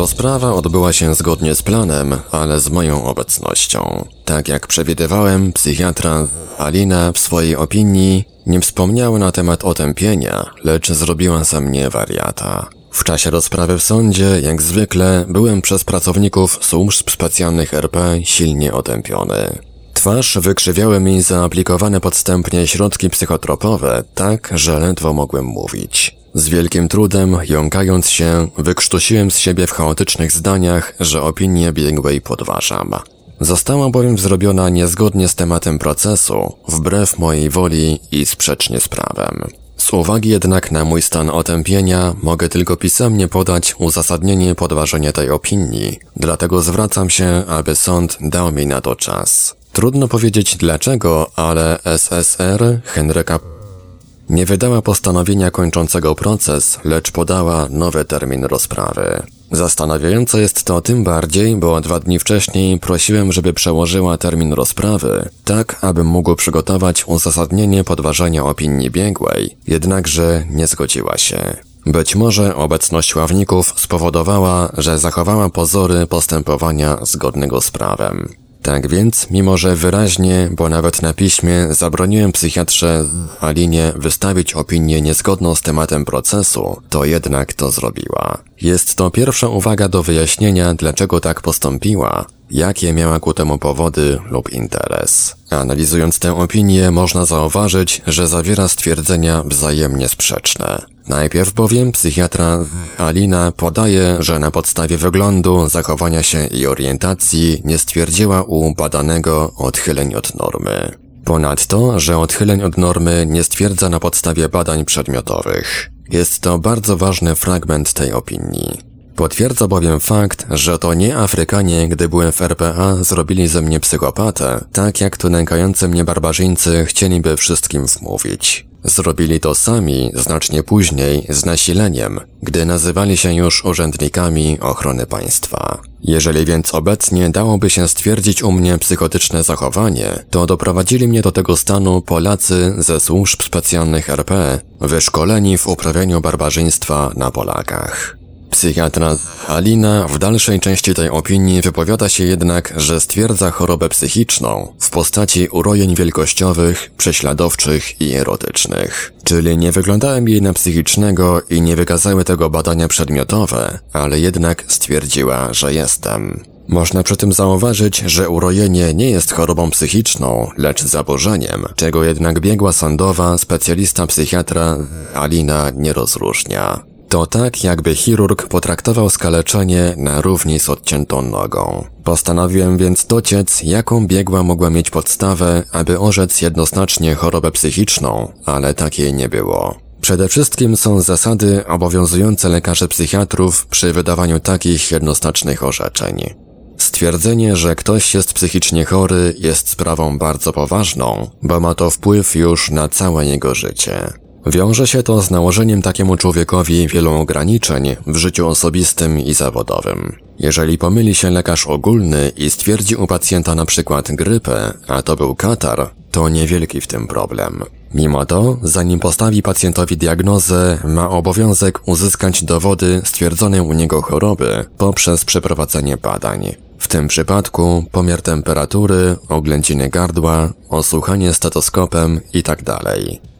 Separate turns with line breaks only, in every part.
Rozprawa odbyła się zgodnie z planem, ale z moją obecnością. Tak jak przewidywałem, psychiatra Alina w swojej opinii nie wspomniała na temat otępienia, lecz zrobiła ze mnie wariata. W czasie rozprawy w sądzie, jak zwykle, byłem przez pracowników służb specjalnych RP silnie otępiony. Twarz wykrzywiały mi zaaplikowane podstępnie środki psychotropowe, tak, że ledwo mogłem mówić. Z wielkim trudem, jąkając się, wykrztusiłem z siebie w chaotycznych zdaniach, że opinię biegłej podważam. Została bowiem zrobiona niezgodnie z tematem procesu, wbrew mojej woli i sprzecznie z prawem. Z uwagi jednak na mój stan otępienia, mogę tylko pisemnie podać uzasadnienie podważenia tej opinii, dlatego zwracam się, aby sąd dał mi na to czas. Trudno powiedzieć dlaczego, ale SSR Henryka nie wydała postanowienia kończącego proces, lecz podała nowy termin rozprawy. Zastanawiające jest to tym bardziej, bo dwa dni wcześniej prosiłem, żeby przełożyła termin rozprawy, tak abym mógł przygotować uzasadnienie podważenia opinii biegłej, jednakże nie zgodziła się. Być może obecność ławników spowodowała, że zachowała pozory postępowania zgodnego z prawem. Tak więc, mimo że wyraźnie, bo nawet na piśmie, zabroniłem psychiatrze Alinie wystawić opinię niezgodną z tematem procesu, to jednak to zrobiła. Jest to pierwsza uwaga do wyjaśnienia, dlaczego tak postąpiła, jakie miała ku temu powody lub interes. Analizując tę opinię, można zauważyć, że zawiera stwierdzenia wzajemnie sprzeczne. Najpierw bowiem psychiatra Alina podaje, że na podstawie wyglądu, zachowania się i orientacji nie stwierdziła u badanego odchyleń od normy. Ponadto, że odchyleń od normy nie stwierdza na podstawie badań przedmiotowych. Jest to bardzo ważny fragment tej opinii. Potwierdza bowiem fakt, że to nie Afrykanie, gdy byłem w RPA, zrobili ze mnie psychopatę, tak jak tu nękający mnie barbarzyńcy chcieliby wszystkim wmówić. Zrobili to sami znacznie później z nasileniem, gdy nazywali się już urzędnikami ochrony państwa. Jeżeli więc obecnie dałoby się stwierdzić u mnie psychotyczne zachowanie, to doprowadzili mnie do tego stanu Polacy ze służb specjalnych RP, wyszkoleni w uprawianiu barbarzyństwa na Polakach. Psychiatra Alina w dalszej części tej opinii wypowiada się jednak, że stwierdza chorobę psychiczną w postaci urojeń wielkościowych, prześladowczych i erotycznych. Czyli nie wyglądałem jej na psychicznego i nie wykazały tego badania przedmiotowe, ale jednak stwierdziła, że jestem. Można przy tym zauważyć, że urojenie nie jest chorobą psychiczną, lecz zaburzeniem, czego jednak biegła sądowa, specjalista psychiatra Alina nie rozróżnia. To tak, jakby chirurg potraktował skaleczenie na równi z odciętą nogą. Postanowiłem więc dociec, jaką biegła mogła mieć podstawę, aby orzec jednoznacznie chorobę psychiczną, ale takiej nie było. Przede wszystkim są zasady obowiązujące lekarzy psychiatrów przy wydawaniu takich jednoznacznych orzeczeń. Stwierdzenie, że ktoś jest psychicznie chory jest sprawą bardzo poważną, bo ma to wpływ już na całe jego życie. Wiąże się to z nałożeniem takiemu człowiekowi wielu ograniczeń w życiu osobistym i zawodowym. Jeżeli pomyli się lekarz ogólny i stwierdzi u pacjenta na przykład grypę, a to był katar, to niewielki w tym problem. Mimo to, zanim postawi pacjentowi diagnozę, ma obowiązek uzyskać dowody stwierdzonej u niego choroby poprzez przeprowadzenie badań. W tym przypadku pomiar temperatury, oględziny gardła, osłuchanie stetoskopem itd. Tak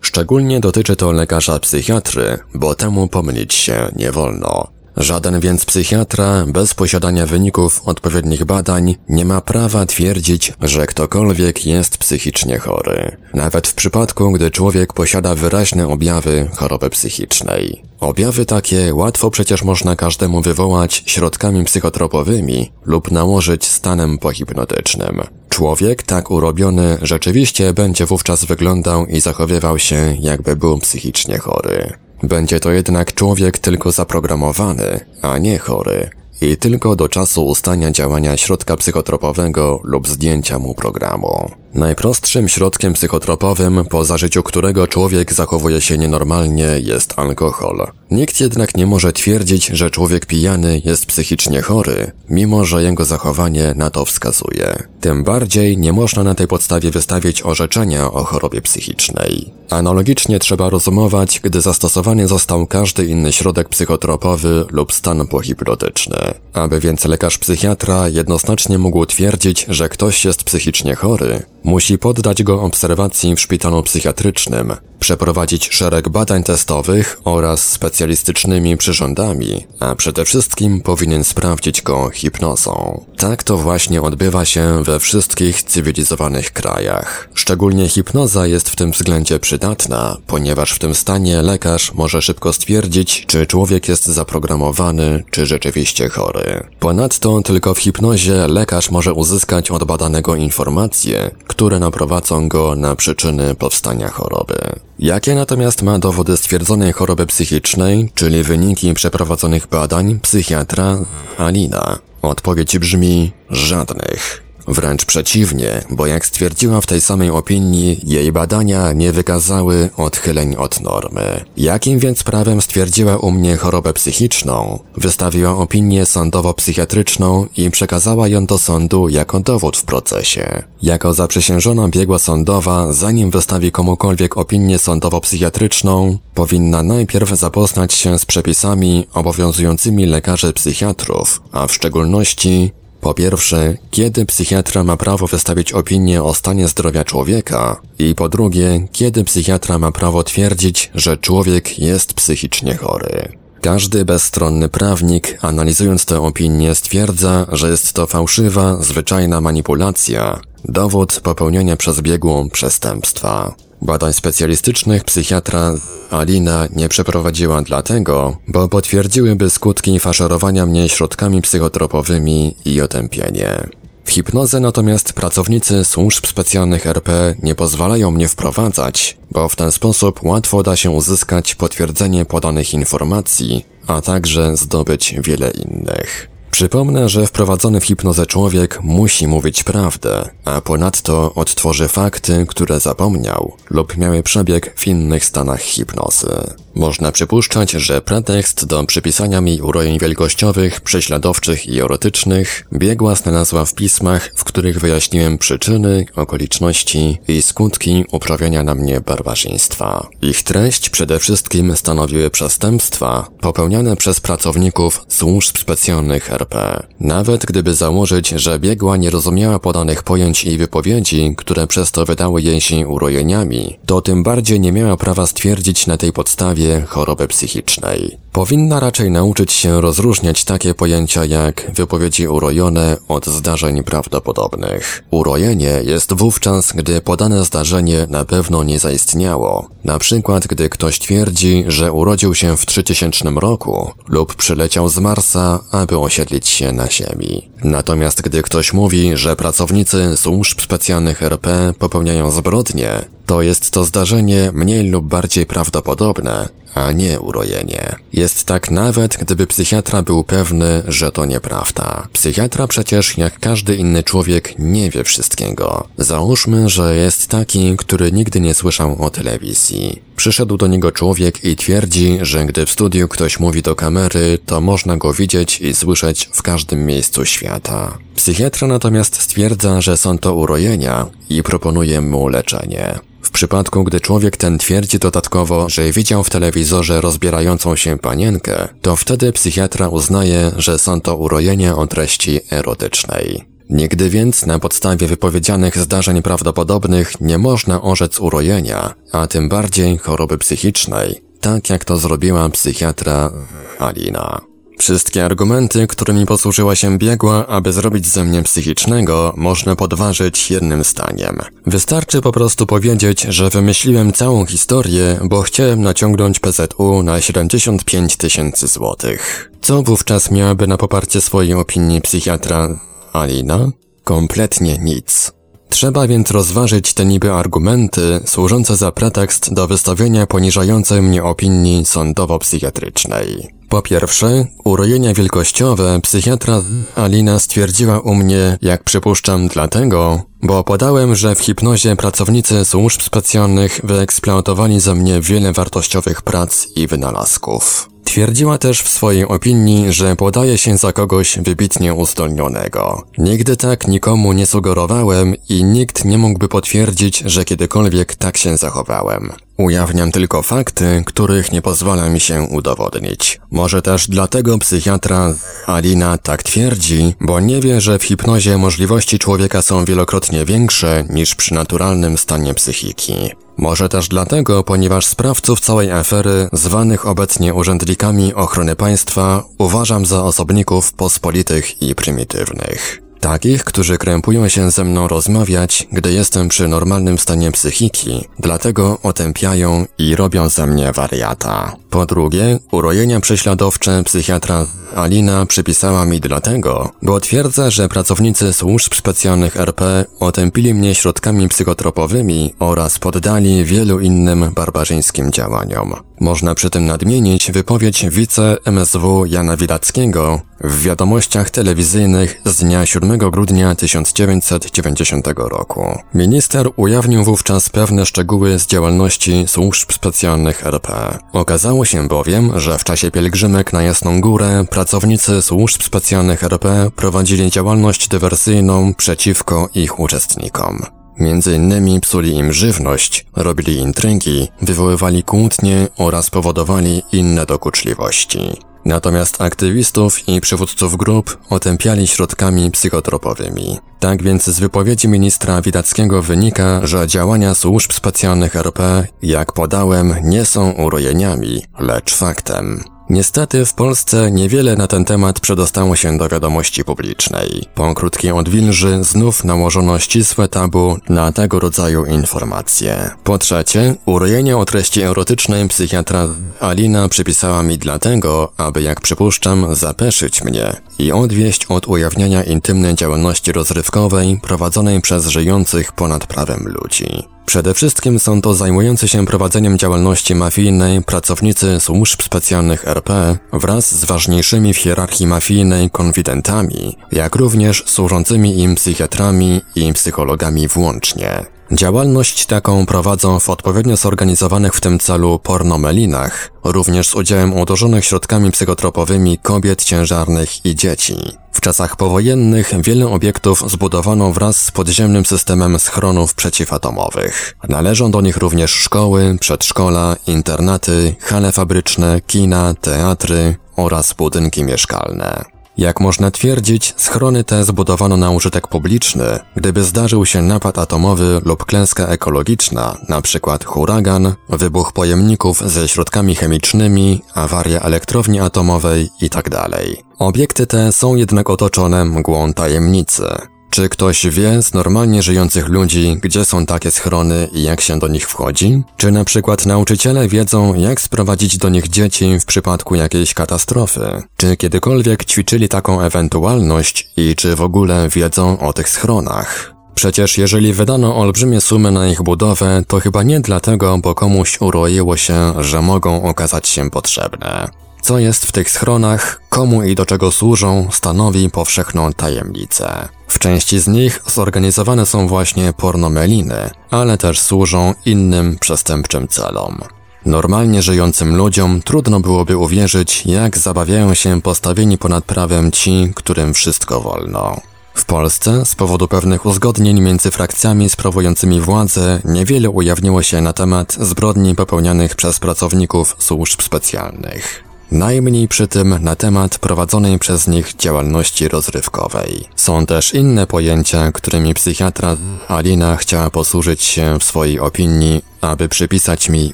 Szczególnie dotyczy to lekarza psychiatry, bo temu pomylić się nie wolno. Żaden więc psychiatra bez posiadania wyników odpowiednich badań nie ma prawa twierdzić, że ktokolwiek jest psychicznie chory. Nawet w przypadku, gdy człowiek posiada wyraźne objawy choroby psychicznej. Objawy takie łatwo przecież można każdemu wywołać środkami psychotropowymi lub nałożyć stanem pohipnotycznym. Człowiek tak urobiony rzeczywiście będzie wówczas wyglądał i zachowywał się, jakby był psychicznie chory. Będzie to jednak człowiek tylko zaprogramowany, a nie chory, i tylko do czasu ustania działania środka psychotropowego lub zdjęcia mu programu. Najprostszym środkiem psychotropowym, po zażyciu którego człowiek zachowuje się nienormalnie, jest alkohol. Nikt jednak nie może twierdzić, że człowiek pijany jest psychicznie chory, mimo że jego zachowanie na to wskazuje. Tym bardziej nie można na tej podstawie wystawić orzeczenia o chorobie psychicznej. Analogicznie trzeba rozumować, gdy zastosowany został każdy inny środek psychotropowy lub stan pohipnotyczny. Aby więc lekarz psychiatra jednoznacznie mógł twierdzić, że ktoś jest psychicznie chory, musi poddać go obserwacji w szpitalu psychiatrycznym, przeprowadzić szereg badań testowych oraz specjalistycznymi przyrządami, a przede wszystkim powinien sprawdzić go hipnozą. Tak to właśnie odbywa się we wszystkich cywilizowanych krajach. Szczególnie hipnoza jest w tym względzie przydatna, ponieważ w tym stanie lekarz może szybko stwierdzić, czy człowiek jest zaprogramowany, czy rzeczywiście chory. Ponadto tylko w hipnozie lekarz może uzyskać od badanego informacje, które naprowadzą go na przyczyny powstania choroby. Jakie natomiast ma dowody stwierdzonej choroby psychicznej, czyli wyniki przeprowadzonych badań psychiatra Alina? Odpowiedź brzmi żadnych. Wręcz przeciwnie, bo jak stwierdziła w tej samej opinii, jej badania nie wykazały odchyleń od normy. Jakim więc prawem stwierdziła u mnie chorobę psychiczną? Wystawiła opinię sądowo-psychiatryczną i przekazała ją do sądu jako dowód w procesie. Jako zaprzysiężona biegła sądowa, zanim wystawi komukolwiek opinię sądowo-psychiatryczną, powinna najpierw zapoznać się z przepisami obowiązującymi lekarzy psychiatrów, a w szczególności po pierwsze, kiedy psychiatra ma prawo wystawić opinię o stanie zdrowia człowieka? I po drugie, kiedy psychiatra ma prawo twierdzić, że człowiek jest psychicznie chory? Każdy bezstronny prawnik, analizując tę opinię, stwierdza, że jest to fałszywa, zwyczajna manipulacja, dowód popełnienia przez biegłą przestępstwa. Badań specjalistycznych psychiatra Alina nie przeprowadziła dlatego, bo potwierdziłyby skutki faszerowania mnie środkami psychotropowymi i otępienie. W hipnozę natomiast pracownicy służb specjalnych RP nie pozwalają mnie wprowadzać, bo w ten sposób łatwo da się uzyskać potwierdzenie podanych informacji, a także zdobyć wiele innych. Przypomnę, że wprowadzony w hipnozę człowiek musi mówić prawdę, a ponadto odtworzy fakty, które zapomniał lub miały przebieg w innych stanach hipnozy. Można przypuszczać, że pretekst do przypisania mi urojeń wielkościowych, prześladowczych i erotycznych biegła znalazła w pismach, w których wyjaśniłem przyczyny, okoliczności i skutki uprawiania na mnie barbarzyństwa. Ich treść przede wszystkim stanowiły przestępstwa popełniane przez pracowników służb specjalnych RP. Nawet gdyby założyć, że biegła nie rozumiała podanych pojęć i wypowiedzi, które przez to wydały jej się urojeniami, to tym bardziej nie miała prawa stwierdzić na tej podstawie choroby psychicznej. Powinna raczej nauczyć się rozróżniać takie pojęcia jak wypowiedzi urojone od zdarzeń prawdopodobnych. Urojenie jest wówczas, gdy podane zdarzenie na pewno nie zaistniało. Na przykład, gdy ktoś twierdzi, że urodził się w 3000 roku lub przyleciał z Marsa, aby osiedlić się na Ziemi. Natomiast gdy ktoś mówi, że pracownicy służb specjalnych RP popełniają zbrodnie, to jest to zdarzenie mniej lub bardziej prawdopodobne, a nie urojenie. Jest tak nawet, gdyby psychiatra był pewny, że to nieprawda. Psychiatra przecież, jak każdy inny człowiek, nie wie wszystkiego. Załóżmy, że jest taki, który nigdy nie słyszał o telewizji. Przyszedł do niego człowiek i twierdzi, że gdy w studiu ktoś mówi do kamery, to można go widzieć i słyszeć w każdym miejscu świata. Psychiatra natomiast stwierdza, że są to urojenia i proponuje mu leczenie. W przypadku, gdy człowiek ten twierdzi dodatkowo, że widział w telewizorze rozbierającą się panienkę, to wtedy psychiatra uznaje, że są to urojenia o treści erotycznej. Nigdy więc na podstawie wypowiedzianych zdarzeń prawdopodobnych nie można orzec urojenia, a tym bardziej choroby psychicznej, tak jak to zrobiła psychiatra Alina. Wszystkie argumenty, którymi posłużyła się biegła, aby zrobić ze mnie psychicznego, można podważyć jednym zdaniem. Wystarczy po prostu powiedzieć, że wymyśliłem całą historię, bo chciałem naciągnąć PZU na 75 tysięcy złotych. Co wówczas miałaby na poparcie swojej opinii psychiatra Alina? Kompletnie nic. Trzeba więc rozważyć te niby argumenty służące za pretekst do wystawienia poniżającej mnie opinii sądowo-psychiatrycznej. Po pierwsze, urojenia wielkościowe psychiatra Alina stwierdziła u mnie, jak przypuszczam dlatego, bo podałem, że w hipnozie pracownicy służb specjalnych wyeksploatowali ze mnie wiele wartościowych prac i wynalazków. Twierdziła też w swojej opinii, że podaje się za kogoś wybitnie uzdolnionego. Nigdy tak nikomu nie sugerowałem i nikt nie mógłby potwierdzić, że kiedykolwiek tak się zachowałem. Ujawniam tylko fakty, których nie pozwala mi się udowodnić. Może też dlatego psychiatra Alina tak twierdzi, bo nie wie, że w hipnozie możliwości człowieka są wielokrotnie większe niż przy naturalnym stanie psychiki. Może też dlatego, ponieważ sprawców całej afery, zwanych obecnie urzędnikami ochrony państwa, uważam za osobników pospolitych i prymitywnych. Takich, którzy krępują się ze mną rozmawiać, gdy jestem przy normalnym stanie psychiki, dlatego otępiają i robią ze mnie wariata. Po drugie, urojenia prześladowcze psychiatra Alina przypisała mi dlatego, bo twierdza, że pracownicy służb specjalnych RP otępili mnie środkami psychotropowymi oraz poddali wielu innym barbarzyńskim działaniom. Można przy tym nadmienić wypowiedź wice-MSW Jana Widackiego w wiadomościach telewizyjnych z dnia 7 grudnia 1990 roku. Minister ujawnił wówczas pewne szczegóły z działalności służb specjalnych RP. Okazało się bowiem, że w czasie pielgrzymek na Jasną Górę pracownicy służb specjalnych RP prowadzili działalność dywersyjną przeciwko ich uczestnikom. Między innymi psuli im żywność, robili intrygi, wywoływali kłótnie oraz powodowali inne dokuczliwości. Natomiast aktywistów i przywódców grup otępiali środkami psychotropowymi. Tak więc z wypowiedzi ministra Widackiego wynika, że działania służb specjalnych RP, jak podałem, nie są urojeniami, lecz faktem. Niestety w Polsce niewiele na ten temat przedostało się do wiadomości publicznej. Po krótkiej odwilży znów nałożono ścisłe tabu na tego rodzaju informacje. Po trzecie, urojenie o treści erotycznej psychiatra Alina przypisała mi dlatego, aby jak przypuszczam zapeszyć mnie i odwieść od ujawniania intymnej działalności rozrywkowej prowadzonej przez żyjących ponad prawem ludzi. Przede wszystkim są to zajmujący się prowadzeniem działalności mafijnej pracownicy służb specjalnych RP wraz z ważniejszymi w hierarchii mafijnej konfidentami, jak również służącymi im psychiatrami i psychologami włącznie. Działalność taką prowadzą w odpowiednio zorganizowanych w tym celu pornomelinach, również z udziałem uderzonych środkami psychotropowymi kobiet ciężarnych i dzieci. W czasach powojennych wiele obiektów zbudowano wraz z podziemnym systemem schronów przeciwatomowych. Należą do nich również szkoły, przedszkola, internaty, hale fabryczne, kina, teatry oraz budynki mieszkalne. Jak można twierdzić, schrony te zbudowano na użytek publiczny, gdyby zdarzył się napad atomowy lub klęska ekologiczna, np. huragan, wybuch pojemników ze środkami chemicznymi, awaria elektrowni atomowej itd. Tak Obiekty te są jednak otoczone mgłą tajemnicy. Czy ktoś wie z normalnie żyjących ludzi, gdzie są takie schrony i jak się do nich wchodzi? Czy na przykład nauczyciele wiedzą, jak sprowadzić do nich dzieci w przypadku jakiejś katastrofy? Czy kiedykolwiek ćwiczyli taką ewentualność i czy w ogóle wiedzą o tych schronach? Przecież jeżeli wydano olbrzymie sumy na ich budowę, to chyba nie dlatego, bo komuś uroiło się, że mogą okazać się potrzebne. Co jest w tych schronach, komu i do czego służą, stanowi powszechną tajemnicę. W części z nich zorganizowane są właśnie pornomeliny, ale też służą innym przestępczym celom. Normalnie żyjącym ludziom trudno byłoby uwierzyć, jak zabawiają się postawieni ponad prawem ci, którym wszystko wolno. W Polsce z powodu pewnych uzgodnień między frakcjami sprawującymi władzę niewiele ujawniło się na temat zbrodni popełnianych przez pracowników służb specjalnych. Najmniej przy tym na temat prowadzonej przez nich działalności rozrywkowej. Są też inne pojęcia, którymi psychiatra Alina chciała posłużyć się w swojej opinii, aby przypisać mi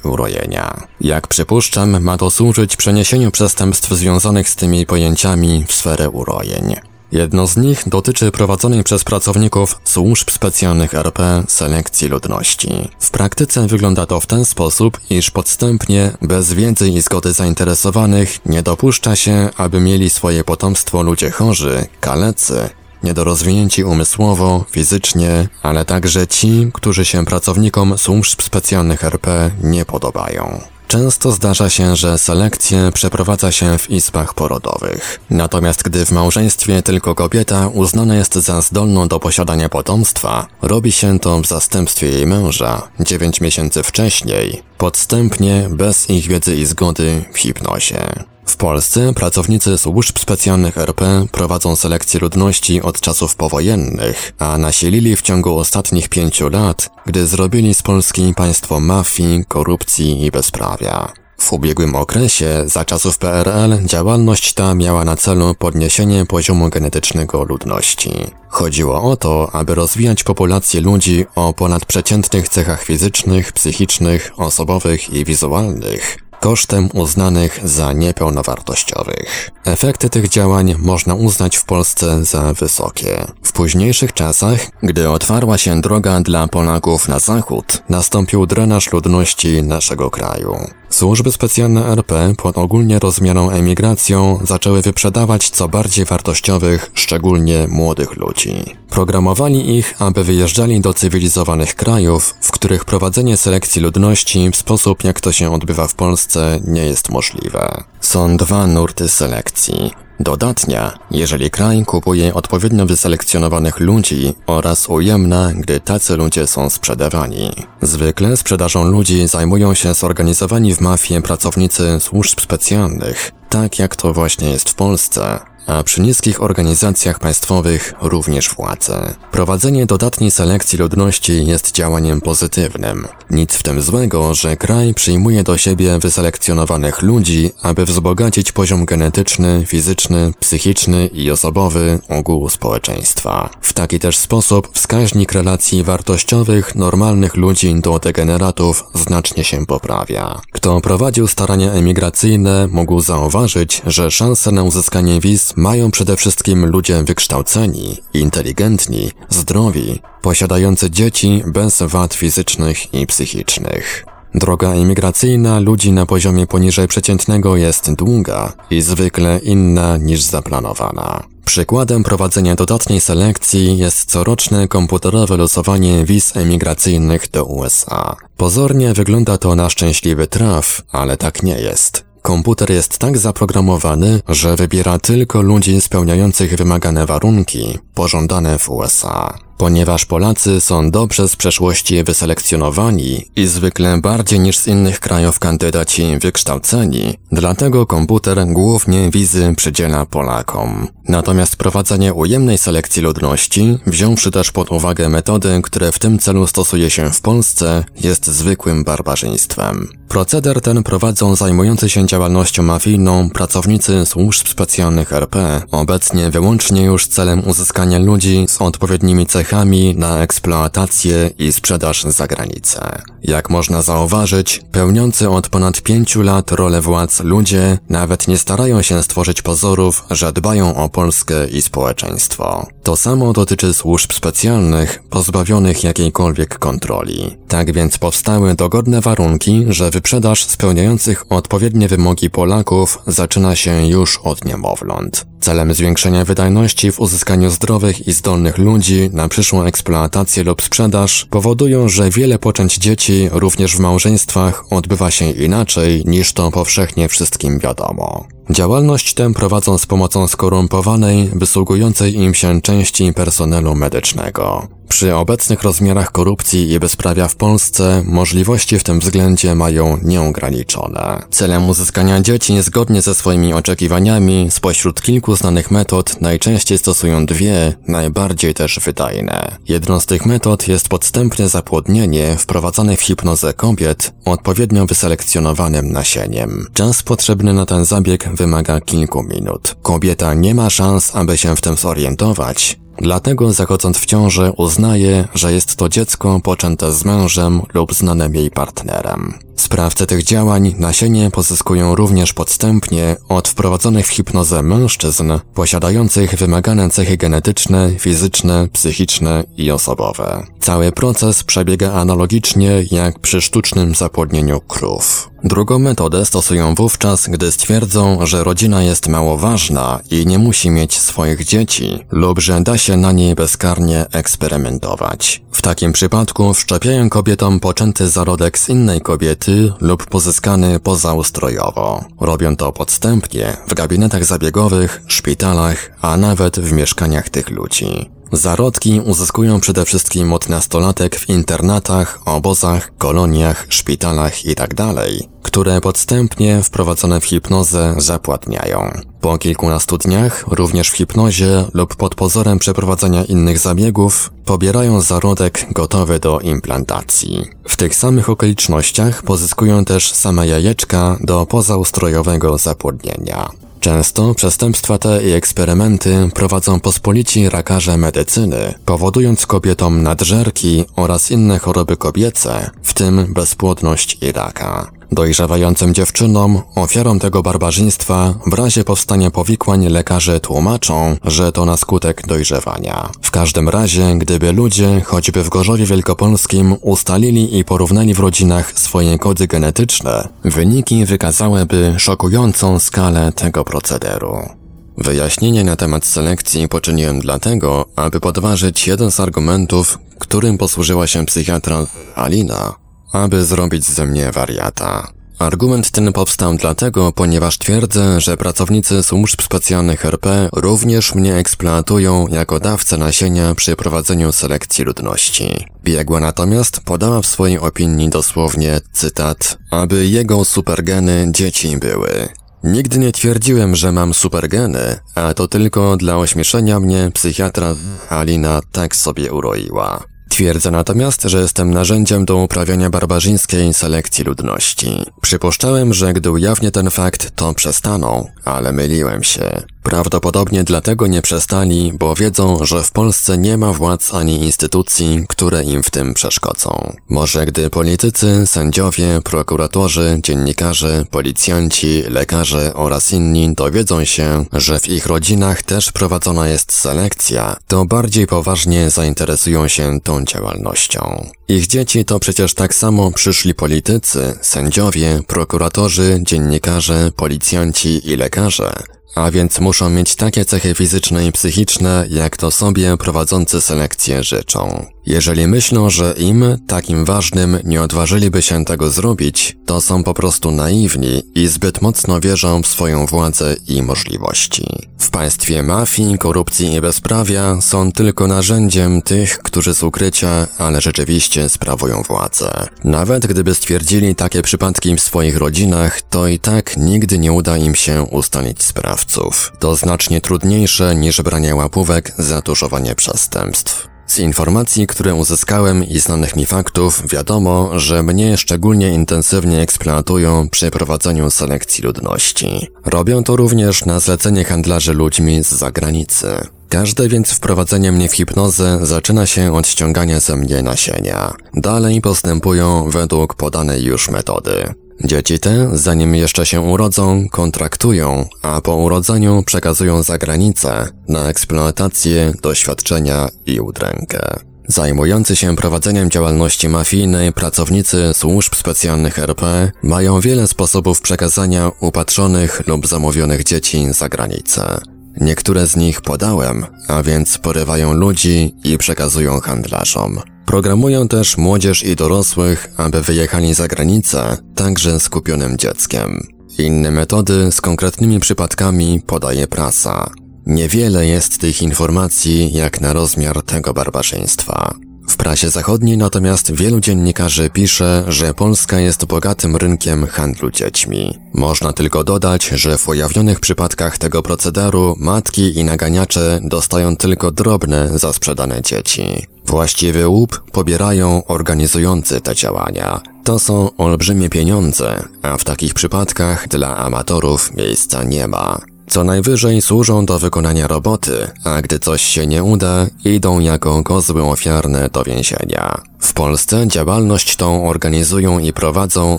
urojenia. Jak przypuszczam, ma to służyć przeniesieniu przestępstw związanych z tymi pojęciami w sferę urojeń. Jedno z nich dotyczy prowadzonej przez pracowników służb specjalnych RP selekcji ludności. W praktyce wygląda to w ten sposób, iż podstępnie, bez wiedzy i zgody zainteresowanych, nie dopuszcza się, aby mieli swoje potomstwo ludzie chorzy, kalecy, niedorozwinięci umysłowo, fizycznie, ale także ci, którzy się pracownikom służb specjalnych RP nie podobają. Często zdarza się, że selekcję przeprowadza się w izbach porodowych. Natomiast gdy w małżeństwie tylko kobieta uznana jest za zdolną do posiadania potomstwa, robi się to w zastępstwie jej męża 9 miesięcy wcześniej, podstępnie, bez ich wiedzy i zgody w hipnozie. W Polsce pracownicy służb specjalnych RP prowadzą selekcję ludności od czasów powojennych, a nasilili w ciągu ostatnich pięciu lat, gdy zrobili z Polski państwo mafii, korupcji i bezprawia. W ubiegłym okresie, za czasów PRL, działalność ta miała na celu podniesienie poziomu genetycznego ludności. Chodziło o to, aby rozwijać populację ludzi o ponadprzeciętnych cechach fizycznych, psychicznych, osobowych i wizualnych, kosztem uznanych za niepełnowartościowych. Efekty tych działań można uznać w Polsce za wysokie. W późniejszych czasach, gdy otwarła się droga dla Polaków na zachód, nastąpił drenaż ludności naszego kraju. Służby specjalne RP pod ogólnie rozumianą emigracją zaczęły wyprzedawać co bardziej wartościowych, szczególnie młodych ludzi. Programowali ich, aby wyjeżdżali do cywilizowanych krajów, w których prowadzenie selekcji ludności w sposób jak to się odbywa w Polsce nie jest możliwe. Są dwa nurty selekcji. Dodatnia, jeżeli kraj kupuje odpowiednio wyselekcjonowanych ludzi oraz ujemna, gdy tacy ludzie są sprzedawani. Zwykle sprzedażą ludzi zajmują się zorganizowani w mafii pracownicy służb specjalnych, tak jak to właśnie jest w Polsce, a przy niskich organizacjach państwowych również władze. Prowadzenie dodatniej selekcji ludności jest działaniem pozytywnym. Nic w tym złego, że kraj przyjmuje do siebie wyselekcjonowanych ludzi, aby wzbogacić poziom genetyczny, fizyczny, psychiczny i osobowy ogółu społeczeństwa. W taki też sposób wskaźnik relacji wartościowych, normalnych ludzi do degeneratów znacznie się poprawia. Kto prowadził starania emigracyjne, mógł zauważyć, że szanse na uzyskanie wiz mają przede wszystkim ludzie wykształceni, inteligentni, zdrowi, posiadający dzieci bez wad fizycznych i psychicznych. Droga imigracyjna ludzi na poziomie poniżej przeciętnego jest długa i zwykle inna niż zaplanowana. Przykładem prowadzenia dodatniej selekcji jest coroczne komputerowe losowanie wiz emigracyjnych do USA. Pozornie wygląda to na szczęśliwy traf, ale tak nie jest. Komputer jest tak zaprogramowany, że wybiera tylko ludzi spełniających wymagane warunki, pożądane w USA. Ponieważ Polacy są dobrze z przeszłości wyselekcjonowani i zwykle bardziej niż z innych krajów kandydaci wykształceni, dlatego komputer głównie wizy przydziela Polakom. Natomiast prowadzenie ujemnej selekcji ludności, wziąwszy też pod uwagę metody, które w tym celu stosuje się w Polsce, jest zwykłym barbarzyństwem. Proceder ten prowadzą zajmujący się działalnością mafijną pracownicy służb specjalnych RP, obecnie wyłącznie już celem uzyskania ludzi z odpowiednimi cechami na eksploatację i sprzedaż za granicę. Jak można zauważyć, pełniący od ponad pięciu lat rolę władz ludzie nawet nie starają się stworzyć pozorów, że dbają o Polskę i społeczeństwo. To samo dotyczy służb specjalnych, pozbawionych jakiejkolwiek kontroli. Tak więc powstały dogodne warunki, że wyprzedaż spełniających odpowiednie wymogi Polaków zaczyna się już od niemowląt. Celem zwiększenia wydajności w uzyskaniu zdrowych i zdolnych ludzi na przyszłą eksploatację lub sprzedaż powodują, że wiele poczęć dzieci, również w małżeństwach, odbywa się inaczej niż to powszechnie wszystkim wiadomo. Działalność tę prowadzą z pomocą skorumpowanej, wysługującej im się części personelu medycznego. Przy obecnych rozmiarach korupcji i bezprawia w Polsce możliwości w tym względzie mają nieograniczone. Celem uzyskania dzieci zgodnie ze swoimi oczekiwaniami spośród kilku znanych metod najczęściej stosują dwie, najbardziej też wydajne. Jedną z tych metod jest podstępne zapłodnienie wprowadzane w hipnozę kobiet odpowiednio wyselekcjonowanym nasieniem. Czas potrzebny na ten zabieg wymaga kilku minut. Kobieta nie ma szans, aby się w tym zorientować, Dlatego zachodząc w ciążę uznaje, że jest to dziecko poczęte z mężem lub znanym jej partnerem. Sprawcy tych działań nasienie pozyskują również podstępnie od wprowadzonych w hipnozę mężczyzn posiadających wymagane cechy genetyczne, fizyczne, psychiczne i osobowe. Cały proces przebiega analogicznie jak przy sztucznym zapłodnieniu krów. Drugą metodę stosują wówczas, gdy stwierdzą, że rodzina jest mało ważna i nie musi mieć swoich dzieci, lub że da się na niej bezkarnie eksperymentować. W takim przypadku wszczepiają kobietom poczęty zarodek z innej kobiety lub pozyskany pozaustrojowo. Robią to podstępnie w gabinetach zabiegowych, szpitalach, a nawet w mieszkaniach tych ludzi. Zarodki uzyskują przede wszystkim od nastolatek w internatach, obozach, koloniach, szpitalach itd., tak które podstępnie wprowadzone w hipnozę zapładniają. Po kilkunastu dniach, również w hipnozie lub pod pozorem przeprowadzania innych zabiegów, pobierają zarodek gotowy do implantacji. W tych samych okolicznościach pozyskują też same jajeczka do pozaustrojowego zapłodnienia. Często przestępstwa te i eksperymenty prowadzą pospolici rakarze medycyny, powodując kobietom nadżerki oraz inne choroby kobiece, w tym bezpłodność i raka. Dojrzewającym dziewczynom, ofiarom tego barbarzyństwa, w razie powstania powikłań lekarze tłumaczą, że to na skutek dojrzewania. W każdym razie, gdyby ludzie, choćby w Gorzowie Wielkopolskim, ustalili i porównali w rodzinach swoje kody genetyczne, wyniki wykazałyby szokującą skalę tego procederu. Wyjaśnienie na temat selekcji poczyniłem dlatego, aby podważyć jeden z argumentów, którym posłużyła się psychiatra Alina, aby zrobić ze mnie wariata. Argument ten powstał dlatego, ponieważ twierdzę, że pracownicy służb specjalnych RP również mnie eksploatują jako dawcę nasienia przy prowadzeniu selekcji ludności. Biegła natomiast podała w swojej opinii dosłownie, cytat, aby jego supergeny dzieci były. Nigdy nie twierdziłem, że mam supergeny, a to tylko dla ośmieszenia mnie psychiatra Alina tak sobie uroiła. Twierdzę natomiast, że jestem narzędziem do uprawiania barbarzyńskiej selekcji ludności. Przypuszczałem, że gdy ujawnię ten fakt, to przestaną, ale myliłem się. Prawdopodobnie dlatego nie przestali, bo wiedzą, że w Polsce nie ma władz ani instytucji, które im w tym przeszkodzą. Może gdy politycy, sędziowie, prokuratorzy, dziennikarze, policjanci, lekarze oraz inni dowiedzą się, że w ich rodzinach też prowadzona jest selekcja, to bardziej poważnie zainteresują się tą działalnością. Ich dzieci to przecież tak samo przyszli politycy, sędziowie, prokuratorzy, dziennikarze, policjanci i lekarze a więc muszą mieć takie cechy fizyczne i psychiczne, jak to sobie prowadzący selekcję życzą. Jeżeli myślą, że im, takim ważnym, nie odważyliby się tego zrobić, to są po prostu naiwni i zbyt mocno wierzą w swoją władzę i możliwości. W państwie mafii, korupcji i bezprawia są tylko narzędziem tych, którzy z ukrycia, ale rzeczywiście sprawują władzę. Nawet gdyby stwierdzili takie przypadki w swoich rodzinach, to i tak nigdy nie uda im się ustalić sprawców. To znacznie trudniejsze niż branie łapówek za tuszowanie przestępstw. Z informacji, które uzyskałem i znanych mi faktów, wiadomo, że mnie szczególnie intensywnie eksploatują przy prowadzeniu selekcji ludności. Robią to również na zlecenie handlarzy ludźmi z zagranicy. Każde więc wprowadzenie mnie w hipnozę zaczyna się od ściągania ze mnie nasienia. Dalej postępują według podanej już metody. Dzieci te, zanim jeszcze się urodzą, kontraktują, a po urodzeniu przekazują za granicę na eksploatację, doświadczenia i udrękę. Zajmujący się prowadzeniem działalności mafijnej pracownicy służb specjalnych RP mają wiele sposobów przekazania upatrzonych lub zamówionych dzieci za granicę. Niektóre z nich podałem, a więc porywają ludzi i przekazują handlarzom. Programują też młodzież i dorosłych, aby wyjechali za granicę, także z kupionym dzieckiem. Inne metody z konkretnymi przypadkami podaje prasa. Niewiele jest tych informacji jak na rozmiar tego barbarzyństwa. W prasie zachodniej natomiast wielu dziennikarzy pisze, że Polska jest bogatym rynkiem handlu dziećmi. Można tylko dodać, że w ujawnionych przypadkach tego procederu matki i naganiacze dostają tylko drobne za sprzedane dzieci. Właściwy łup pobierają organizujący te działania. To są olbrzymie pieniądze, a w takich przypadkach dla amatorów miejsca nie ma. Co najwyżej służą do wykonania roboty, a gdy coś się nie uda, idą jako kozły ofiarne do więzienia. W Polsce działalność tą organizują i prowadzą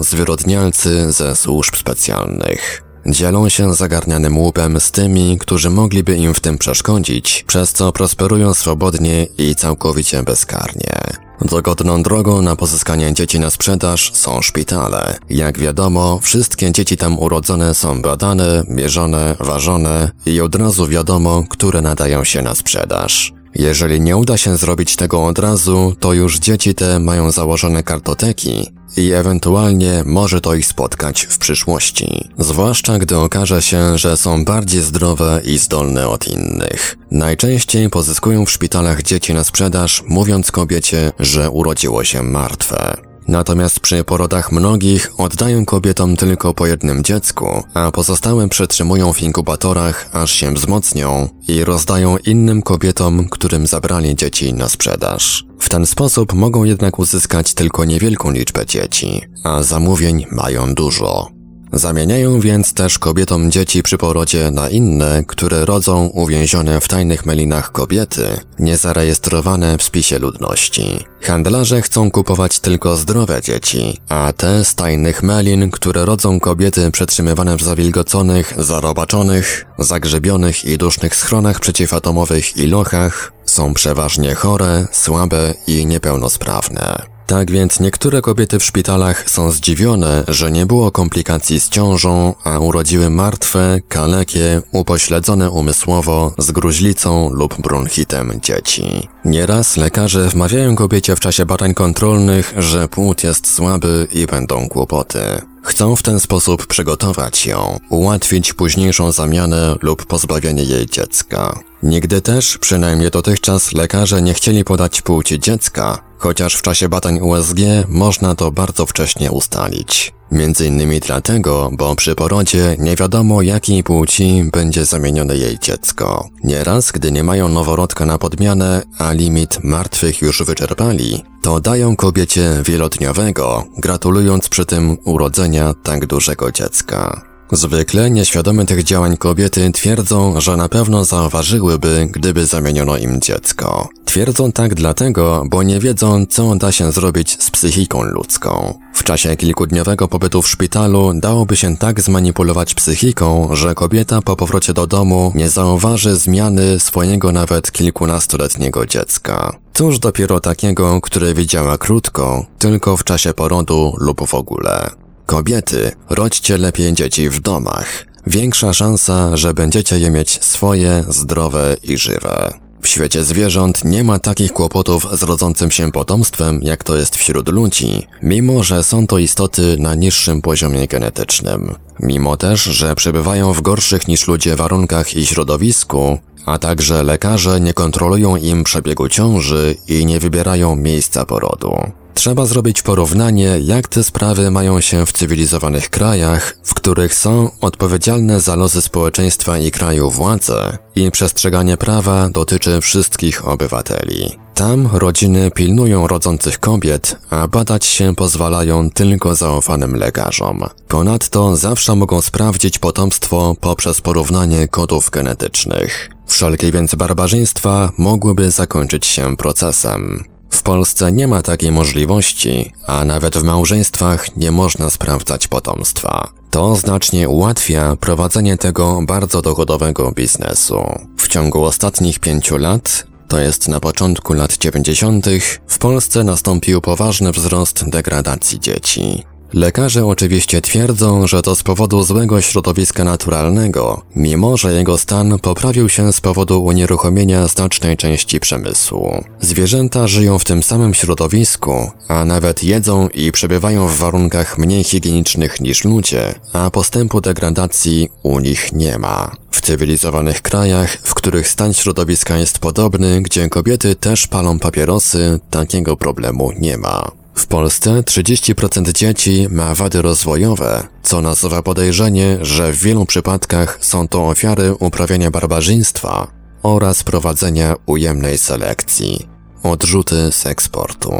zwyrodnialcy ze służb specjalnych. Dzielą się zagarnianym łupem z tymi, którzy mogliby im w tym przeszkodzić, przez co prosperują swobodnie i całkowicie bezkarnie. Dogodną drogą na pozyskanie dzieci na sprzedaż są szpitale. Jak wiadomo, wszystkie dzieci tam urodzone są badane, mierzone, ważone i od razu wiadomo, które nadają się na sprzedaż. Jeżeli nie uda się zrobić tego od razu, to już dzieci te mają założone kartoteki i ewentualnie może to ich spotkać w przyszłości. Zwłaszcza gdy okaże się, że są bardziej zdrowe i zdolne od innych. Najczęściej pozyskują w szpitalach dzieci na sprzedaż, mówiąc kobiecie, że urodziło się martwe. Natomiast przy porodach mnogich oddają kobietom tylko po jednym dziecku, a pozostałe przetrzymują w inkubatorach, aż się wzmocnią i rozdają innym kobietom, którym zabrali dzieci na sprzedaż. W ten sposób mogą jednak uzyskać tylko niewielką liczbę dzieci, a zamówień mają dużo. Zamieniają więc też kobietom dzieci przy porodzie na inne, które rodzą uwięzione w tajnych melinach kobiety, niezarejestrowane w spisie ludności. Handlarze chcą kupować tylko zdrowe dzieci, a te z tajnych melin, które rodzą kobiety przetrzymywane w zawilgoconych, zarobaczonych, zagrzebionych i dusznych schronach przeciwatomowych i lochach, są przeważnie chore, słabe i niepełnosprawne. Tak więc niektóre kobiety w szpitalach są zdziwione, że nie było komplikacji z ciążą, a urodziły martwe, kalekie, upośledzone umysłowo, z gruźlicą lub bronchitem dzieci. Nieraz lekarze wmawiają kobiecie w czasie badań kontrolnych, że płód jest słaby i będą kłopoty. Chcą w ten sposób przygotować ją, ułatwić późniejszą zamianę lub pozbawienie jej dziecka. Nigdy też, przynajmniej dotychczas, lekarze nie chcieli podać płci dziecka, chociaż w czasie badań USG można to bardzo wcześnie ustalić. Między innymi dlatego, bo przy porodzie nie wiadomo jakiej płci będzie zamienione jej dziecko. Nieraz, gdy nie mają noworodka na podmianę, a limit martwych już wyczerpali, to dają kobiecie wielodniowego, gratulując przy tym urodzenia tak dużego dziecka. Zwykle nieświadome tych działań kobiety twierdzą, że na pewno zauważyłyby, gdyby zamieniono im dziecko. Twierdzą tak dlatego, bo nie wiedzą, co da się zrobić z psychiką ludzką. W czasie kilkudniowego pobytu w szpitalu dałoby się tak zmanipulować psychiką, że kobieta po powrocie do domu nie zauważy zmiany swojego nawet kilkunastoletniego dziecka. Cóż dopiero takiego, które widziała krótko, tylko w czasie porodu lub w ogóle. Kobiety, rodźcie lepiej dzieci w domach. Większa szansa, że będziecie je mieć swoje, zdrowe i żywe. W świecie zwierząt nie ma takich kłopotów z rodzącym się potomstwem, jak to jest wśród ludzi, mimo że są to istoty na niższym poziomie genetycznym. Mimo też, że przebywają w gorszych niż ludzie warunkach i środowisku, a także lekarze nie kontrolują im przebiegu ciąży i nie wybierają miejsca porodu. Trzeba zrobić porównanie, jak te sprawy mają się w cywilizowanych krajach, w których są odpowiedzialne za losy społeczeństwa i kraju władze i przestrzeganie prawa dotyczy wszystkich obywateli. Tam rodziny pilnują rodzących kobiet, a badać się pozwalają tylko zaufanym lekarzom. Ponadto zawsze mogą sprawdzić potomstwo poprzez porównanie kodów genetycznych. Wszelkie więc barbarzyństwa mogłyby zakończyć się procesem. W Polsce nie ma takiej możliwości, a nawet w małżeństwach nie można sprawdzać potomstwa. To znacznie ułatwia prowadzenie tego bardzo dochodowego biznesu. W ciągu ostatnich pięciu lat to jest na początku lat 90., w Polsce nastąpił poważny wzrost degradacji dzieci. Lekarze oczywiście twierdzą, że to z powodu złego środowiska naturalnego, mimo że jego stan poprawił się z powodu unieruchomienia znacznej części przemysłu. Zwierzęta żyją w tym samym środowisku, a nawet jedzą i przebywają w warunkach mniej higienicznych niż ludzie, a postępu degradacji u nich nie ma. W cywilizowanych krajach, w których stan środowiska jest podobny, gdzie kobiety też palą papierosy, takiego problemu nie ma. W Polsce 30% dzieci ma wady rozwojowe, co nasuwa podejrzenie, że w wielu przypadkach są to ofiary uprawiania barbarzyństwa oraz prowadzenia ujemnej selekcji. Odrzuty z eksportu.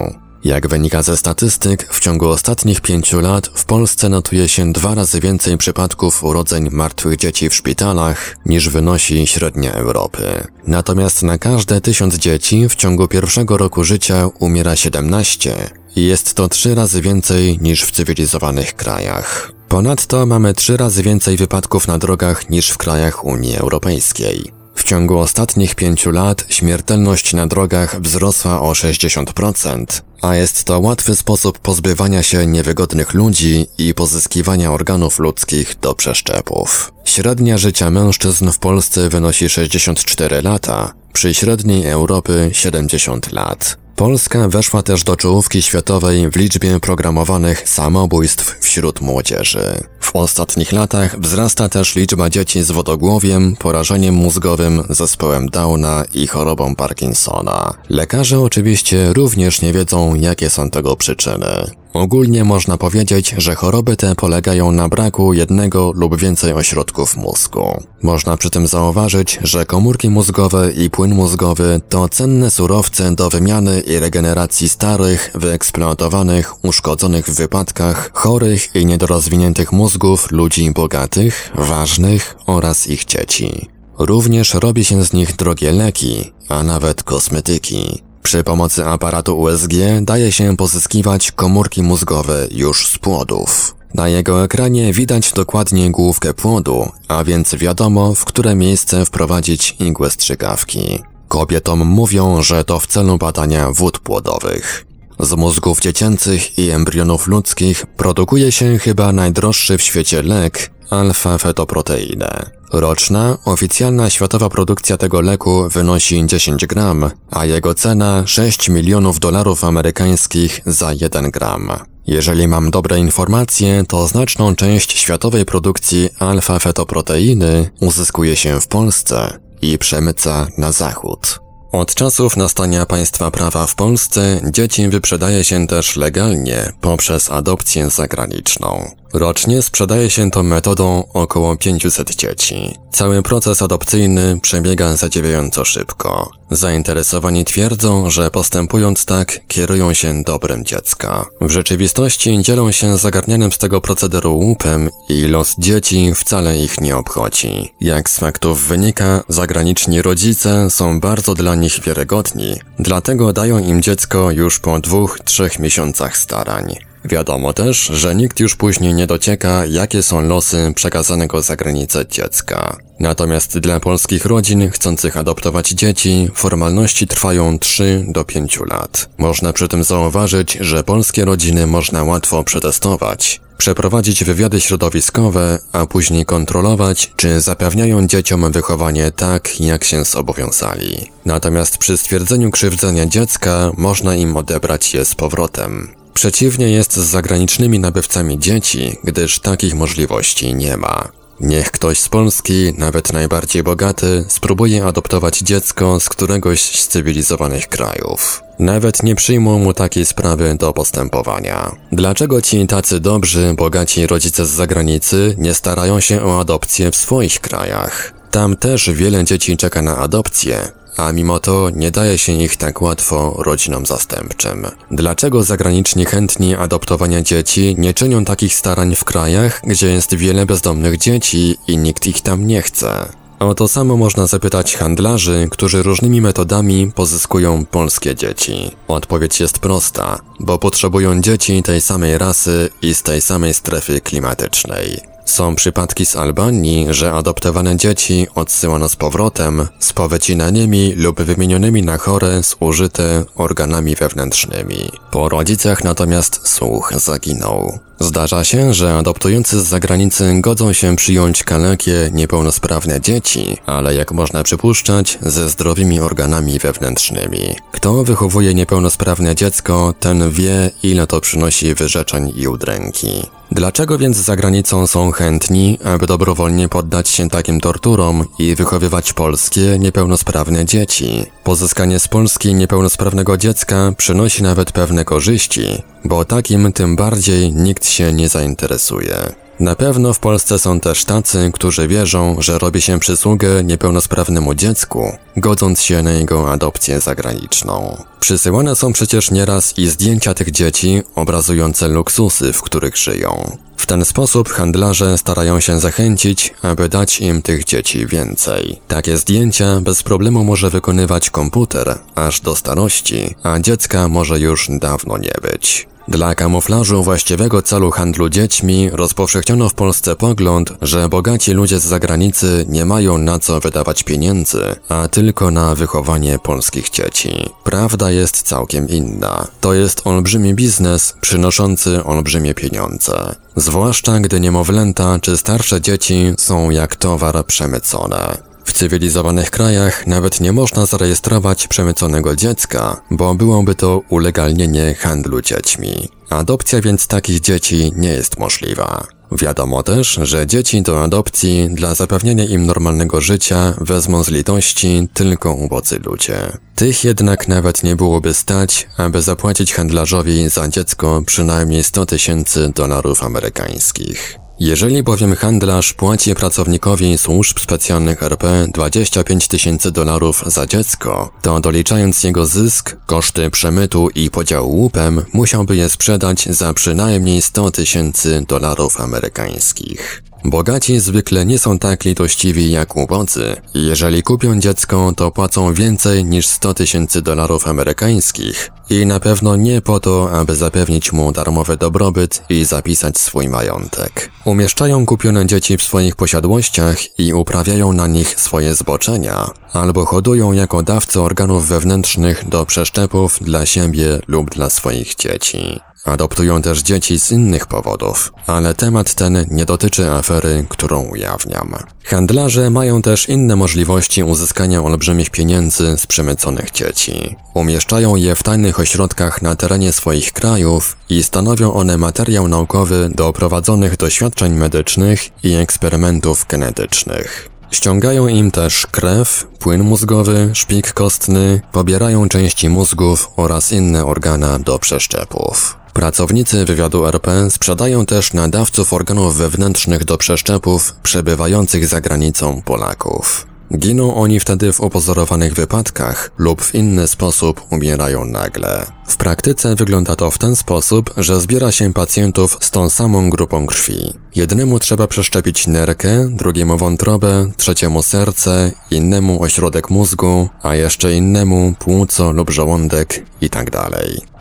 Jak wynika ze statystyk, w ciągu ostatnich pięciu lat w Polsce notuje się dwa razy więcej przypadków urodzeń martwych dzieci w szpitalach niż wynosi średnia Europy. Natomiast na każde tysiąc dzieci w ciągu pierwszego roku życia umiera 17 i jest to trzy razy więcej niż w cywilizowanych krajach. Ponadto mamy trzy razy więcej wypadków na drogach niż w krajach Unii Europejskiej. W ciągu ostatnich pięciu lat śmiertelność na drogach wzrosła o 60%, a jest to łatwy sposób pozbywania się niewygodnych ludzi i pozyskiwania organów ludzkich do przeszczepów. Średnia życia mężczyzn w Polsce wynosi 64 lata, przy średniej Europy 70 lat. Polska weszła też do czołówki światowej w liczbie programowanych samobójstw wśród młodzieży. W ostatnich latach wzrasta też liczba dzieci z wodogłowiem, porażeniem mózgowym, zespołem Downa i chorobą Parkinsona. Lekarze oczywiście również nie wiedzą, jakie są tego przyczyny. Ogólnie można powiedzieć, że choroby te polegają na braku jednego lub więcej ośrodków mózgu. Można przy tym zauważyć, że komórki mózgowe i płyn mózgowy to cenne surowce do wymiany i regeneracji starych, wyeksploatowanych, uszkodzonych w wypadkach, chorych i niedorozwiniętych mózgów ludzi bogatych, ważnych oraz ich dzieci. Również robi się z nich drogie leki, a nawet kosmetyki. Przy pomocy aparatu USG daje się pozyskiwać komórki mózgowe już z płodów. Na jego ekranie widać dokładnie główkę płodu, a więc wiadomo, w które miejsce wprowadzić igłę strzykawki. Kobietom mówią, że to w celu badania wód płodowych. Z mózgów dziecięcych i embrionów ludzkich produkuje się chyba najdroższy w świecie lek alfa-fetoproteinę. Roczna, oficjalna światowa produkcja tego leku wynosi 10 gram, a jego cena 6 milionów dolarów amerykańskich za 1 gram. Jeżeli mam dobre informacje, to znaczną część światowej produkcji alfa-fetoproteiny uzyskuje się w Polsce i przemyca na zachód. Od czasów nastania państwa prawa w Polsce dzieci wyprzedaje się też legalnie poprzez adopcję zagraniczną. Rocznie sprzedaje się tą metodą około 500 dzieci. Cały proces adopcyjny przebiega zadziwiająco szybko. Zainteresowani twierdzą, że postępując tak, kierują się dobrem dziecka. W rzeczywistości dzielą się zagarnianym z tego procederu łupem i los dzieci wcale ich nie obchodzi. Jak z faktów wynika, zagraniczni rodzice są bardzo dla nich wiarygodni, dlatego dają im dziecko już po dwóch, trzech miesiącach starań. Wiadomo też, że nikt już później nie docieka, jakie są losy przekazanego za granicę dziecka. Natomiast dla polskich rodzin chcących adoptować dzieci, formalności trwają 3 do 5 lat. Można przy tym zauważyć, że polskie rodziny można łatwo przetestować, przeprowadzić wywiady środowiskowe, a później kontrolować, czy zapewniają dzieciom wychowanie tak, jak się zobowiązali. Natomiast przy stwierdzeniu krzywdzenia dziecka można im odebrać je z powrotem. Przeciwnie jest z zagranicznymi nabywcami dzieci, gdyż takich możliwości nie ma. Niech ktoś z Polski, nawet najbardziej bogaty, spróbuje adoptować dziecko z któregoś z cywilizowanych krajów. Nawet nie przyjmą mu takiej sprawy do postępowania. Dlaczego ci tacy dobrzy, bogaci rodzice z zagranicy nie starają się o adopcję w swoich krajach? Tam też wiele dzieci czeka na adopcję, a mimo to nie daje się ich tak łatwo rodzinom zastępczym. Dlaczego zagraniczni chętni adoptowania dzieci nie czynią takich starań w krajach, gdzie jest wiele bezdomnych dzieci i nikt ich tam nie chce? O to samo można zapytać handlarzy, którzy różnymi metodami pozyskują polskie dzieci. Odpowiedź jest prosta, bo potrzebują dzieci tej samej rasy i z tej samej strefy klimatycznej. Są przypadki z Albanii, że adoptowane dzieci odsyłano z powrotem z powycinanymi lub wymienionymi na chore zużyte organami wewnętrznymi. Po rodzicach natomiast słuch zaginął. Zdarza się, że adoptujący z zagranicy godzą się przyjąć kalekie, niepełnosprawne dzieci, ale jak można przypuszczać, ze zdrowymi organami wewnętrznymi. Kto wychowuje niepełnosprawne dziecko, ten wie, ile to przynosi wyrzeczeń i udręki. Dlaczego więc za granicą są chętni, aby dobrowolnie poddać się takim torturom i wychowywać polskie, niepełnosprawne dzieci? Pozyskanie z Polski niepełnosprawnego dziecka przynosi nawet pewne korzyści, bo takim tym bardziej nikt się nie zainteresuje. Na pewno w Polsce są też tacy, którzy wierzą, że robi się przysługę niepełnosprawnemu dziecku, godząc się na jego adopcję zagraniczną. Przysyłane są przecież nieraz i zdjęcia tych dzieci obrazujące luksusy, w których żyją. W ten sposób handlarze starają się zachęcić, aby dać im tych dzieci więcej. Takie zdjęcia bez problemu może wykonywać komputer aż do starości, a dziecka może już dawno nie być. Dla kamuflażu właściwego celu handlu dziećmi rozpowszechniono w Polsce pogląd, że bogaci ludzie z zagranicy nie mają na co wydawać pieniędzy, a tylko na wychowanie polskich dzieci. Prawda jest całkiem inna. To jest olbrzymi biznes przynoszący olbrzymie pieniądze. Zwłaszcza gdy niemowlęta czy starsze dzieci są jak towar przemycone. W cywilizowanych krajach nawet nie można zarejestrować przemyconego dziecka, bo byłoby to ulegalnienie handlu dziećmi. Adopcja więc takich dzieci nie jest możliwa. Wiadomo też, że dzieci do adopcji dla zapewnienia im normalnego życia wezmą z litości tylko ubodzy ludzie. Tych jednak nawet nie byłoby stać, aby zapłacić handlarzowi za dziecko przynajmniej 100 tysięcy dolarów amerykańskich. Jeżeli bowiem handlarz płaci pracownikowi służb specjalnych RP 25 tysięcy dolarów za dziecko, to doliczając jego zysk, koszty przemytu i podziału łupem, musiałby je sprzedać za przynajmniej 100 tysięcy dolarów amerykańskich. Bogaci zwykle nie są tak litościwi jak ubodzy. Jeżeli kupią dziecko, to płacą więcej niż 100 tysięcy dolarów amerykańskich i na pewno nie po to, aby zapewnić mu darmowy dobrobyt i zapisać swój majątek. Umieszczają kupione dzieci w swoich posiadłościach i uprawiają na nich swoje zboczenia, albo hodują jako dawcy organów wewnętrznych do przeszczepów dla siebie lub dla swoich dzieci. Adoptują też dzieci z innych powodów, ale temat ten nie dotyczy afery, którą ujawniam. Handlarze mają też inne możliwości uzyskania olbrzymich pieniędzy z przemyconych dzieci. Umieszczają je w tajnych ośrodkach na terenie swoich krajów i stanowią one materiał naukowy do prowadzonych doświadczeń medycznych i eksperymentów genetycznych. Ściągają im też krew, płyn mózgowy, szpik kostny, pobierają części mózgów oraz inne organa do przeszczepów. Pracownicy wywiadu RP sprzedają też nadawców organów wewnętrznych do przeszczepów przebywających za granicą Polaków. Giną oni wtedy w opozorowanych wypadkach lub w inny sposób umierają nagle. W praktyce wygląda to w ten sposób, że zbiera się pacjentów z tą samą grupą krwi. Jednemu trzeba przeszczepić nerkę, drugiemu wątrobę, trzeciemu serce, innemu ośrodek mózgu, a jeszcze innemu płuco lub żołądek itd.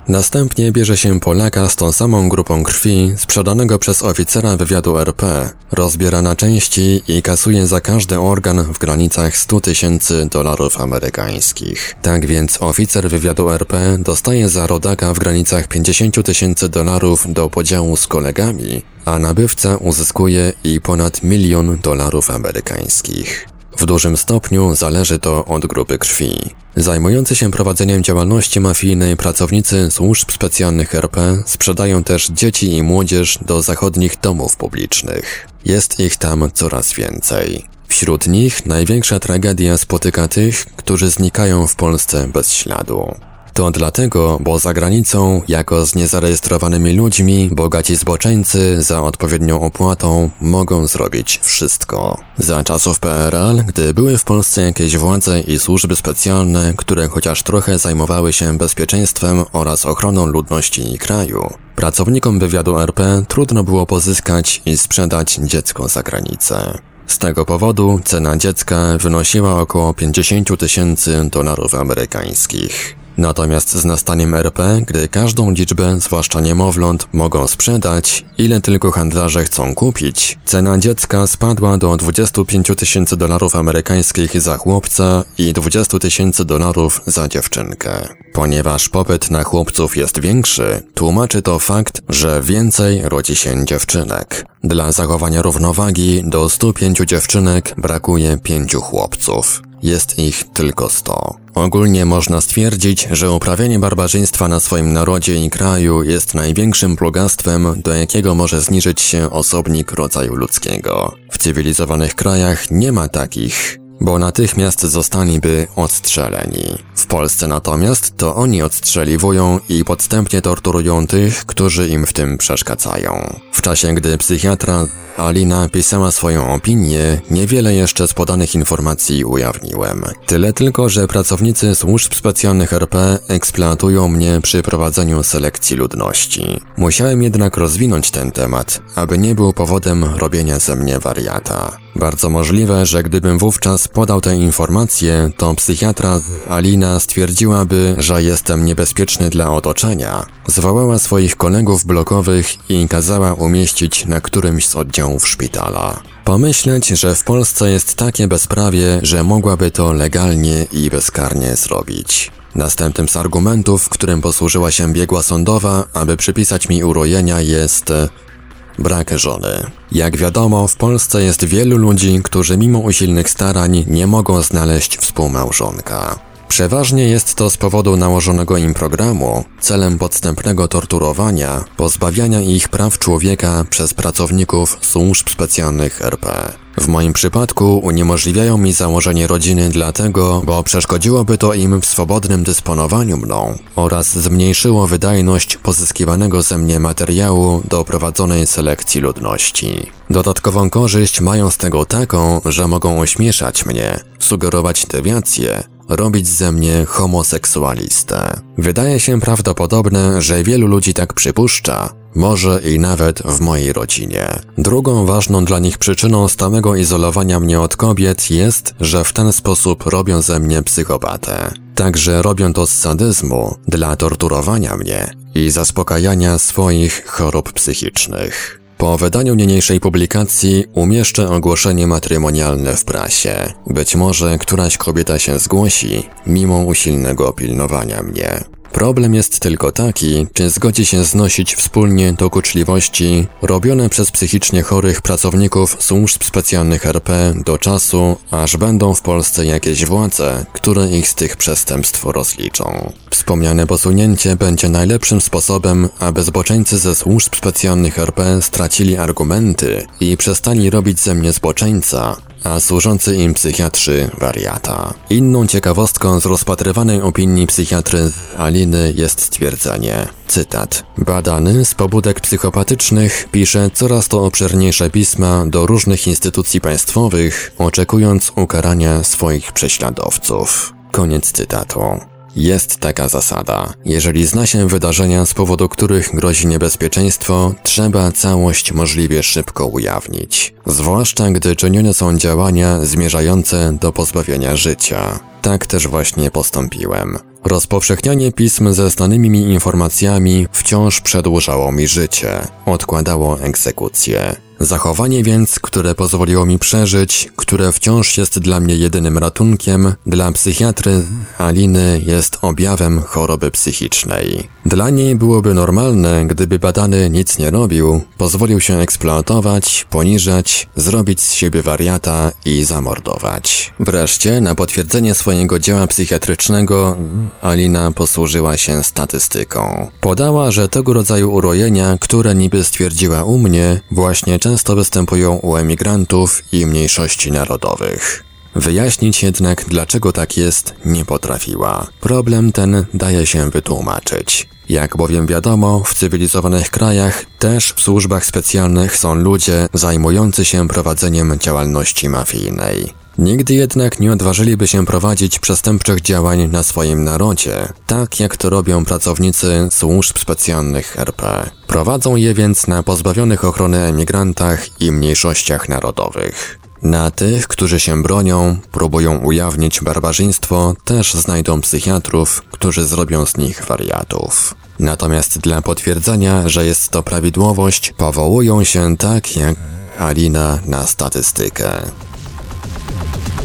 Następnie bierze się Polaka z tą samą grupą krwi, sprzedanego przez oficera wywiadu RP, rozbiera na części i kasuje za każdy organ w granicach 100 tysięcy dolarów amerykańskich. Tak więc oficer wywiadu RP dostaje za rodaka w granicach 50 tysięcy dolarów do podziału z kolegami, a nabywca uzyskuje i ponad milion dolarów amerykańskich. W dużym stopniu zależy to od grupy krwi. Zajmujący się prowadzeniem działalności mafijnej pracownicy służb specjalnych RP sprzedają też dzieci i młodzież do zachodnich domów publicznych. Jest ich tam coraz więcej. Wśród nich największa tragedia spotyka tych, którzy znikają w Polsce bez śladu. To dlatego, bo za granicą, jako z niezarejestrowanymi ludźmi, bogaci zboczeńcy za odpowiednią opłatą mogą zrobić wszystko. Za czasów PRL, gdy były w Polsce jakieś władze i służby specjalne, które chociaż trochę zajmowały się bezpieczeństwem oraz ochroną ludności i kraju, pracownikom wywiadu RP trudno było pozyskać i sprzedać dziecko za granicę. Z tego powodu cena dziecka wynosiła około 50 tysięcy dolarów amerykańskich. Natomiast z nastaniem RP, gdy każdą liczbę, zwłaszcza niemowląt, mogą sprzedać, ile tylko handlarze chcą kupić, cena dziecka spadła do 25 tysięcy dolarów amerykańskich za chłopca i 20 tysięcy dolarów za dziewczynkę. Ponieważ popyt na chłopców jest większy, tłumaczy to fakt, że więcej rodzi się dziewczynek. Dla zachowania równowagi do 105 dziewczynek brakuje 5 chłopców. Jest ich tylko 100. Ogólnie można stwierdzić, że uprawianie barbarzyństwa na swoim narodzie i kraju jest największym plugastwem, do jakiego może zniżyć się osobnik rodzaju ludzkiego. W cywilizowanych krajach nie ma takich bo natychmiast zostaliby odstrzeleni. W Polsce natomiast to oni odstrzeliwują i podstępnie torturują tych, którzy im w tym przeszkadzają. W czasie, gdy psychiatra Alina pisała swoją opinię, niewiele jeszcze z podanych informacji ujawniłem. Tyle tylko, że pracownicy służb specjalnych RP eksploatują mnie przy prowadzeniu selekcji ludności. Musiałem jednak rozwinąć ten temat, aby nie był powodem robienia ze mnie wariata. Bardzo możliwe, że gdybym wówczas podał te informacje, to psychiatra Alina stwierdziłaby, że jestem niebezpieczny dla otoczenia. Zwołała swoich kolegów blokowych i kazała umieścić na którymś z oddziałów szpitala. Pomyśleć, że w Polsce jest takie bezprawie, że mogłaby to legalnie i bezkarnie zrobić. Następnym z argumentów, którym posłużyła się biegła sądowa, aby przypisać mi urojenia jest brak żony. Jak wiadomo, w Polsce jest wielu ludzi, którzy mimo usilnych starań nie mogą znaleźć współmałżonka. Przeważnie jest to z powodu nałożonego im programu, celem podstępnego torturowania, pozbawiania ich praw człowieka przez pracowników służb specjalnych RP. W moim przypadku uniemożliwiają mi założenie rodziny dlatego, bo przeszkodziłoby to im w swobodnym dysponowaniu mną oraz zmniejszyło wydajność pozyskiwanego ze mnie materiału do prowadzonej selekcji ludności. Dodatkową korzyść mają z tego taką, że mogą ośmieszać mnie, sugerować dewiacje, robić ze mnie homoseksualistę. Wydaje się prawdopodobne, że wielu ludzi tak przypuszcza, może i nawet w mojej rodzinie. Drugą ważną dla nich przyczyną stałego izolowania mnie od kobiet jest, że w ten sposób robią ze mnie psychopatę. Także robią to z sadyzmu, dla torturowania mnie i zaspokajania swoich chorób psychicznych. Po wydaniu niniejszej publikacji umieszczę ogłoszenie matrymonialne w prasie. Być może któraś kobieta się zgłosi, mimo usilnego pilnowania mnie. Problem jest tylko taki, czy zgodzi się znosić wspólnie dokuczliwości robione przez psychicznie chorych pracowników służb specjalnych RP do czasu, aż będą w Polsce jakieś władze, które ich z tych przestępstw rozliczą. Wspomniane posunięcie będzie najlepszym sposobem, aby zboczeńcy ze służb specjalnych RP stracili argumenty i przestali robić ze mnie zboczeńca, a służący im psychiatrzy wariata. Inną ciekawostką z rozpatrywanej opinii psychiatry Aliny jest stwierdzenie, cytat, badany z pobudek psychopatycznych pisze coraz to obszerniejsze pisma do różnych instytucji państwowych, oczekując ukarania swoich prześladowców. Koniec cytatu. Jest taka zasada. Jeżeli zna się wydarzenia, z powodu których grozi niebezpieczeństwo, trzeba całość możliwie szybko ujawnić. Zwłaszcza gdy czynione są działania zmierzające do pozbawienia życia. Tak też właśnie postąpiłem. Rozpowszechnianie pism ze znanymi mi informacjami wciąż przedłużało mi życie, odkładało egzekucję. Zachowanie więc, które pozwoliło mi przeżyć, które wciąż jest dla mnie jedynym ratunkiem, dla psychiatry Aliny jest objawem choroby psychicznej. Dla niej byłoby normalne, gdyby badany nic nie robił, pozwolił się eksploatować, poniżać, zrobić z siebie wariata i zamordować. Wreszcie, na potwierdzenie swojego dzieła psychiatrycznego, Alina posłużyła się statystyką. Podała, że tego rodzaju urojenia, które niby stwierdziła u mnie, właśnie często występują u emigrantów i mniejszości narodowych. Wyjaśnić jednak, dlaczego tak jest, nie potrafiła. Problem ten daje się wytłumaczyć. Jak bowiem wiadomo, w cywilizowanych krajach też w służbach specjalnych są ludzie zajmujący się prowadzeniem działalności mafijnej. Nigdy jednak nie odważyliby się prowadzić przestępczych działań na swoim narodzie, tak jak to robią pracownicy służb specjalnych RP. Prowadzą je więc na pozbawionych ochrony emigrantach i mniejszościach narodowych. Na tych, którzy się bronią, próbują ujawnić barbarzyństwo, też znajdą psychiatrów, którzy zrobią z nich wariatów. Natomiast dla potwierdzenia, że jest to prawidłowość, powołują się tak jak Alina na statystykę. Thank you.